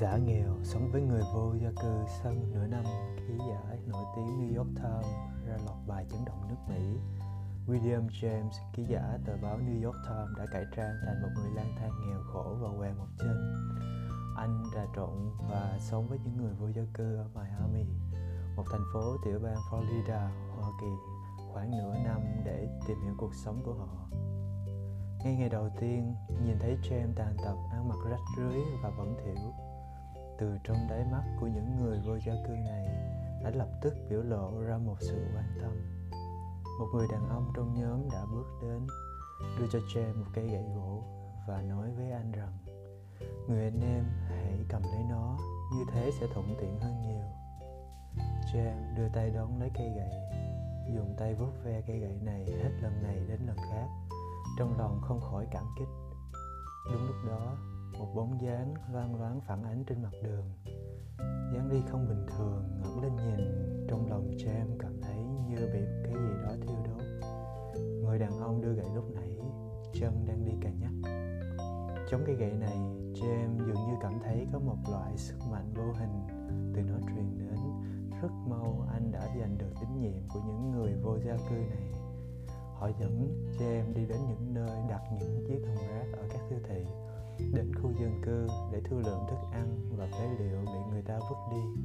Giả nghèo sống với người vô gia cư sau nửa năm ký giả nổi tiếng New York Times ra loạt bài chấn động nước Mỹ. William James, ký giả tờ báo New York Times đã cải trang thành một người lang thang nghèo khổ và què một chân. Anh trà trộn và sống với những người vô gia cư ở Miami, một thành phố tiểu bang Florida, Hoa Kỳ, khoảng nửa năm để tìm hiểu cuộc sống của họ. Ngay ngày đầu tiên, nhìn thấy James tàn tật, ăn mặc rách rưới và bẩn thỉu, từ trong đáy mắt của những người vô gia cư này đã lập tức biểu lộ ra một sự quan tâm. Một người đàn ông trong nhóm đã bước đến, đưa cho che một cây gậy gỗ và nói với anh rằng, người anh em, hãy cầm lấy nó, như thế sẽ thuận tiện hơn nhiều. James đưa tay đón lấy cây gậy, dùng tay vuốt ve cây gậy này hết lần này đến lần khác, trong lòng không khỏi cảm kích. Đúng lúc đó một bóng dáng loang loáng phản ánh trên mặt đường. Dáng đi không bình thường, ngẩng lên nhìn, trong lòng James cảm thấy như bị cái gì đó thiêu đốt. Người đàn ông đưa gậy lúc nãy, chân đang đi cà nhắc. Chống cái gậy này James dường như cảm thấy có một loại sức mạnh vô hình. Từ nó truyền đến, rất mau anh đã giành được tín nhiệm của những người vô gia cư này. Họ dẫn James đi đến những nơi đặt những chiếc thùng rác ở các siêu thị đến khu dân cư để thu lượm thức ăn và phế liệu bị người ta vứt đi.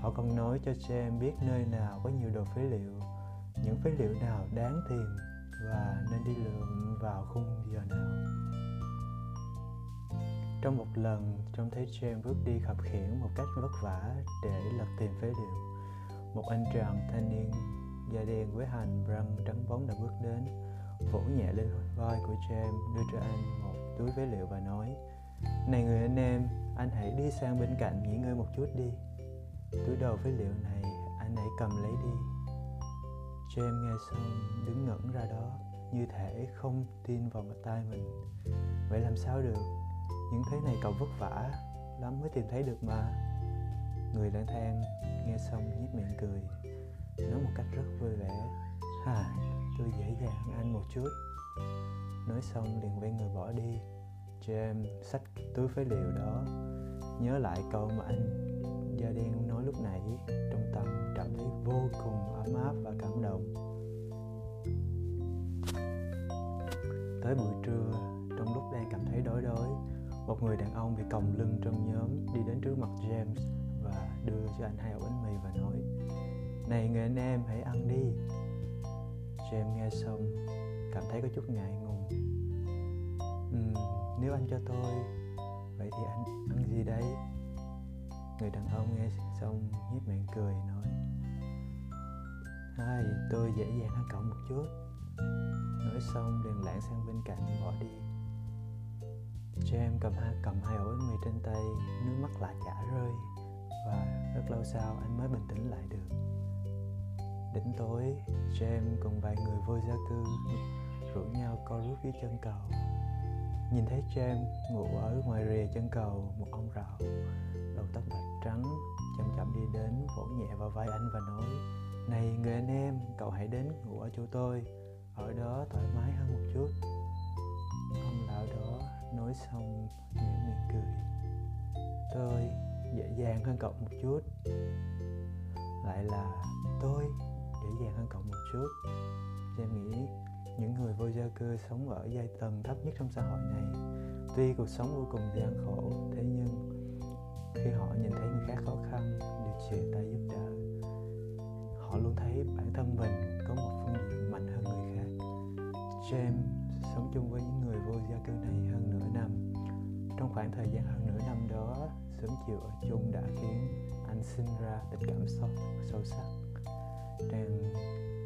Họ còn nói cho James biết nơi nào có nhiều đồ phế liệu, những phế liệu nào đáng tìm và nên đi lượm vào khung giờ nào. Trong một lần, trông thấy James bước đi khập khiễng một cách vất vả để lật tìm phế liệu. Một anh chàng thanh niên da đen với hành răng trắng bóng đã bước đến, vỗ nhẹ lên vai của James đưa cho anh một túi phế liệu và nói Này người anh em, anh hãy đi sang bên cạnh nghỉ ngơi một chút đi. Túi đầu phế liệu này anh hãy cầm lấy đi. James nghe xong đứng ngẩn ra đó Như thể không tin vào mặt tai mình. Vậy làm sao được? Những thế này cậu vất vả lắm mới tìm thấy được mà. Người lang thang nghe xong nhếch miệng cười Nói một cách rất vui vẻ hài tôi dễ dàng ăn anh một chút. Nói xong liền quay người bỏ đi. James xách túi phế liệu đó. Nhớ lại câu mà anh da đen nói lúc nãy. Trong tâm cảm thấy vô cùng ấm áp và cảm động. Tới buổi trưa, trong lúc đang cảm thấy đói đói, một người đàn ông bị còng lưng trong nhóm đi đến trước mặt James và đưa cho anh hai ổ bánh mì và nói, này người anh em, hãy ăn đi. James nghe xong cảm thấy có chút ngại ngùng. Uhm, nếu anh cho tôi vậy thì anh ăn gì đây người đàn ông nghe xong nhếch miệng cười nói hai tôi dễ dàng hơn cậu một chút. Nói xong liền lãng sang bên cạnh bỏ đi. James cầm hai cầm hai ổ bánh mì trên tay nước mắt lại chả rơi và rất lâu sau anh mới bình tĩnh lại được đến tối James cùng vài người vô gia cư, rủ nhau co rút dưới chân cầu. Nhìn thấy James ngủ ở ngoài rìa chân cầu, một ông rạo đầu tóc bạc trắng chậm chậm đi đến vỗ nhẹ vào vai anh và nói, này người anh em, cậu hãy đến ngủ ở chỗ tôi, ở đó thoải mái hơn một chút. Ông lão đó nói xong nhếch miệng cười, tôi dễ dàng hơn cậu một chút. Lại là, tôi dễ dàng hơn cậu một chút. James nghĩ những người vô gia cư sống ở giai tầng thấp nhất trong xã hội này tuy cuộc sống vô cùng gian khổ thế nhưng khi họ nhìn thấy người khác khó khăn đều chia tay giúp đỡ họ luôn thấy bản thân mình có một phương diện mạnh hơn người khác. James sống chung với những người vô gia cư này hơn nửa năm. Trong khoảng thời gian hơn nửa năm đó sớm chiều ở chung đã khiến anh sinh ra tình cảm sâu, sâu sắc trang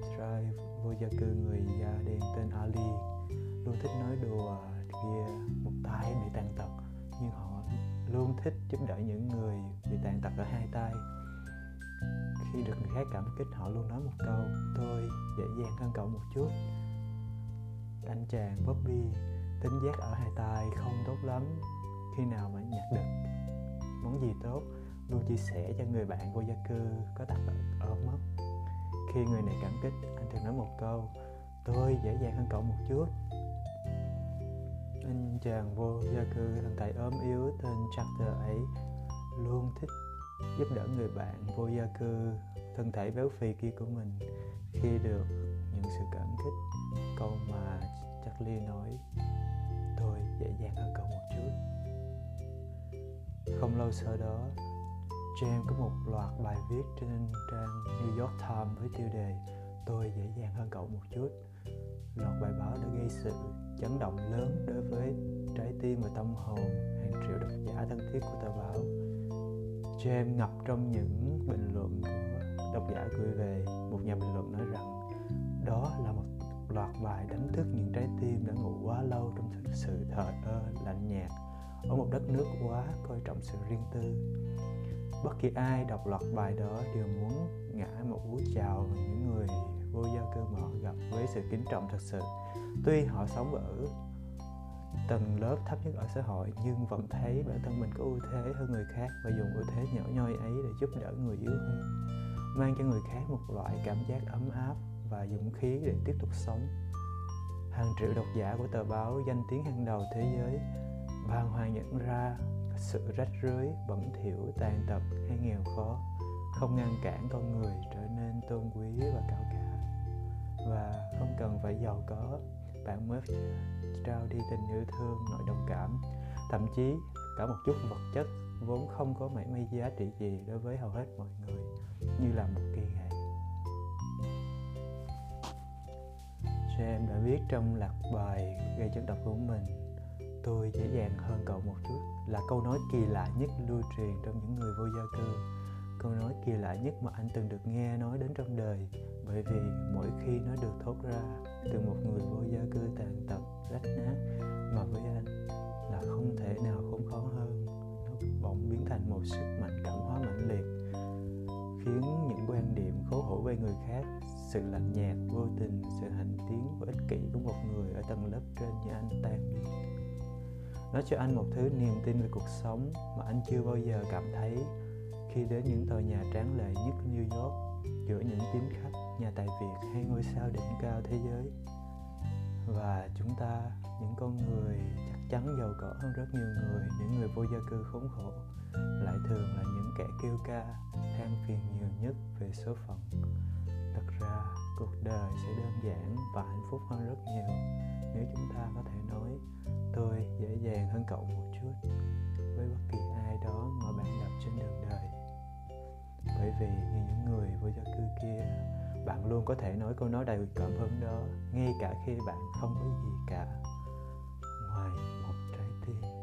drive vô gia cư người da đen tên Ali. Luôn thích nói đùa kia một tay bị tàn tật, nhưng họ luôn thích giúp đỡ những người bị tàn tật ở hai tay. Khi được người khác cảm kích, họ luôn nói một câu, tôi dễ dàng hơn cậu một chút. Anh chàng Bobby tính giác ở hai tay không tốt lắm. Khi nào mà nhặt được món gì tốt, luôn chia sẻ cho người bạn vô gia cư có tật ở mất khi người này cảm kích, anh thường nói một câu, tôi dễ dàng hơn cậu một chút. Anh chàng vô gia cư thân tài ốm yếu tên Charter ấy, luôn thích giúp đỡ người bạn vô gia cư, thân thể béo phì kia của mình. Khi được những sự cảm kích, câu mà Charlie nói, tôi dễ dàng hơn cậu một chút. Không lâu sau đó James có một loạt bài viết trên trang New York Times với tiêu đề Tôi dễ dàng hơn cậu một chút. Loạt bài báo đã gây sự chấn động lớn đối với trái tim và tâm hồn hàng triệu độc giả thân thiết của tờ báo. James ngập trong những bình luận của độc giả gửi về. Một nhà bình luận nói rằng, đó là một loạt bài đánh thức những trái tim đã ngủ quá lâu trong sự thờ ơ, lạnh nhạt ở một đất nước quá coi trọng sự riêng tư bất kỳ ai đọc loạt bài đó đều muốn ngã một cú chào những người vô gia cư mà họ gặp với sự kính trọng thật sự. Tuy họ sống ở tầng lớp thấp nhất ở xã hội, nhưng vẫn thấy bản thân mình có ưu thế hơn người khác và dùng ưu thế nhỏ nhoi ấy để giúp đỡ người yếu hơn, mang cho người khác một loại cảm giác ấm áp và dũng khí để tiếp tục sống. Hàng triệu độc giả của tờ báo danh tiếng hàng đầu thế giới bàng hoàng nhận ra sự rách rưới, bẩn thỉu, tàn tật hay nghèo khó, không ngăn cản con người trở nên tôn quý và cao cả. Và không cần phải giàu có, bạn mới trao đi tình yêu thương nội đồng cảm. Thậm chí, cả một chút vật chất vốn không có mảy may giá trị gì đối với hầu hết mọi người, như là một kỳ hạn. James đã viết trong lạc bài gây chất độc của mình tôi dễ dàng hơn cậu một chút là câu nói kỳ lạ nhất lưu truyền trong những người vô gia cư. Câu nói kỳ lạ nhất mà anh từng được nghe nói đến trong đời, bởi vì mỗi khi nó được thốt ra từ một người vô gia cư tàn tật, rách nát, mà với anh là không thể nào khốn khó hơn. Nó bỗng biến thành một sức mạnh cảm hóa mãnh liệt, khiến những quan điểm khấu hổ về người khác, sự lạnh nhạt, vô tình, sự hành tiến và ích kỷ của một người ở tầng lớp trên như anh tan biến nó cho anh một thứ niềm tin về cuộc sống mà anh chưa bao giờ cảm thấy khi đến những tòa nhà tráng lệ nhất New York giữa những tín khách, nhà tài Việt hay ngôi sao đỉnh cao thế giới. Và chúng ta, những con người chắc chắn giàu có hơn rất nhiều người, những người vô gia cư khốn khổ, lại thường là những kẻ kêu ca, than phiền nhiều nhất về số phận. Thật ra, cuộc đời sẽ đơn giản và hạnh phúc hơn rất nhiều. Nếu chúng ta có thể nói, tôi dễ dàng hơn cậu một chút với bất kỳ ai đó mà bạn gặp trên đường đời. Bởi vì như những người vô gia cư kia, bạn luôn có thể nói câu nói đầy cảm hứng đó, ngay cả khi bạn không có gì cả. Ngoài một trái tim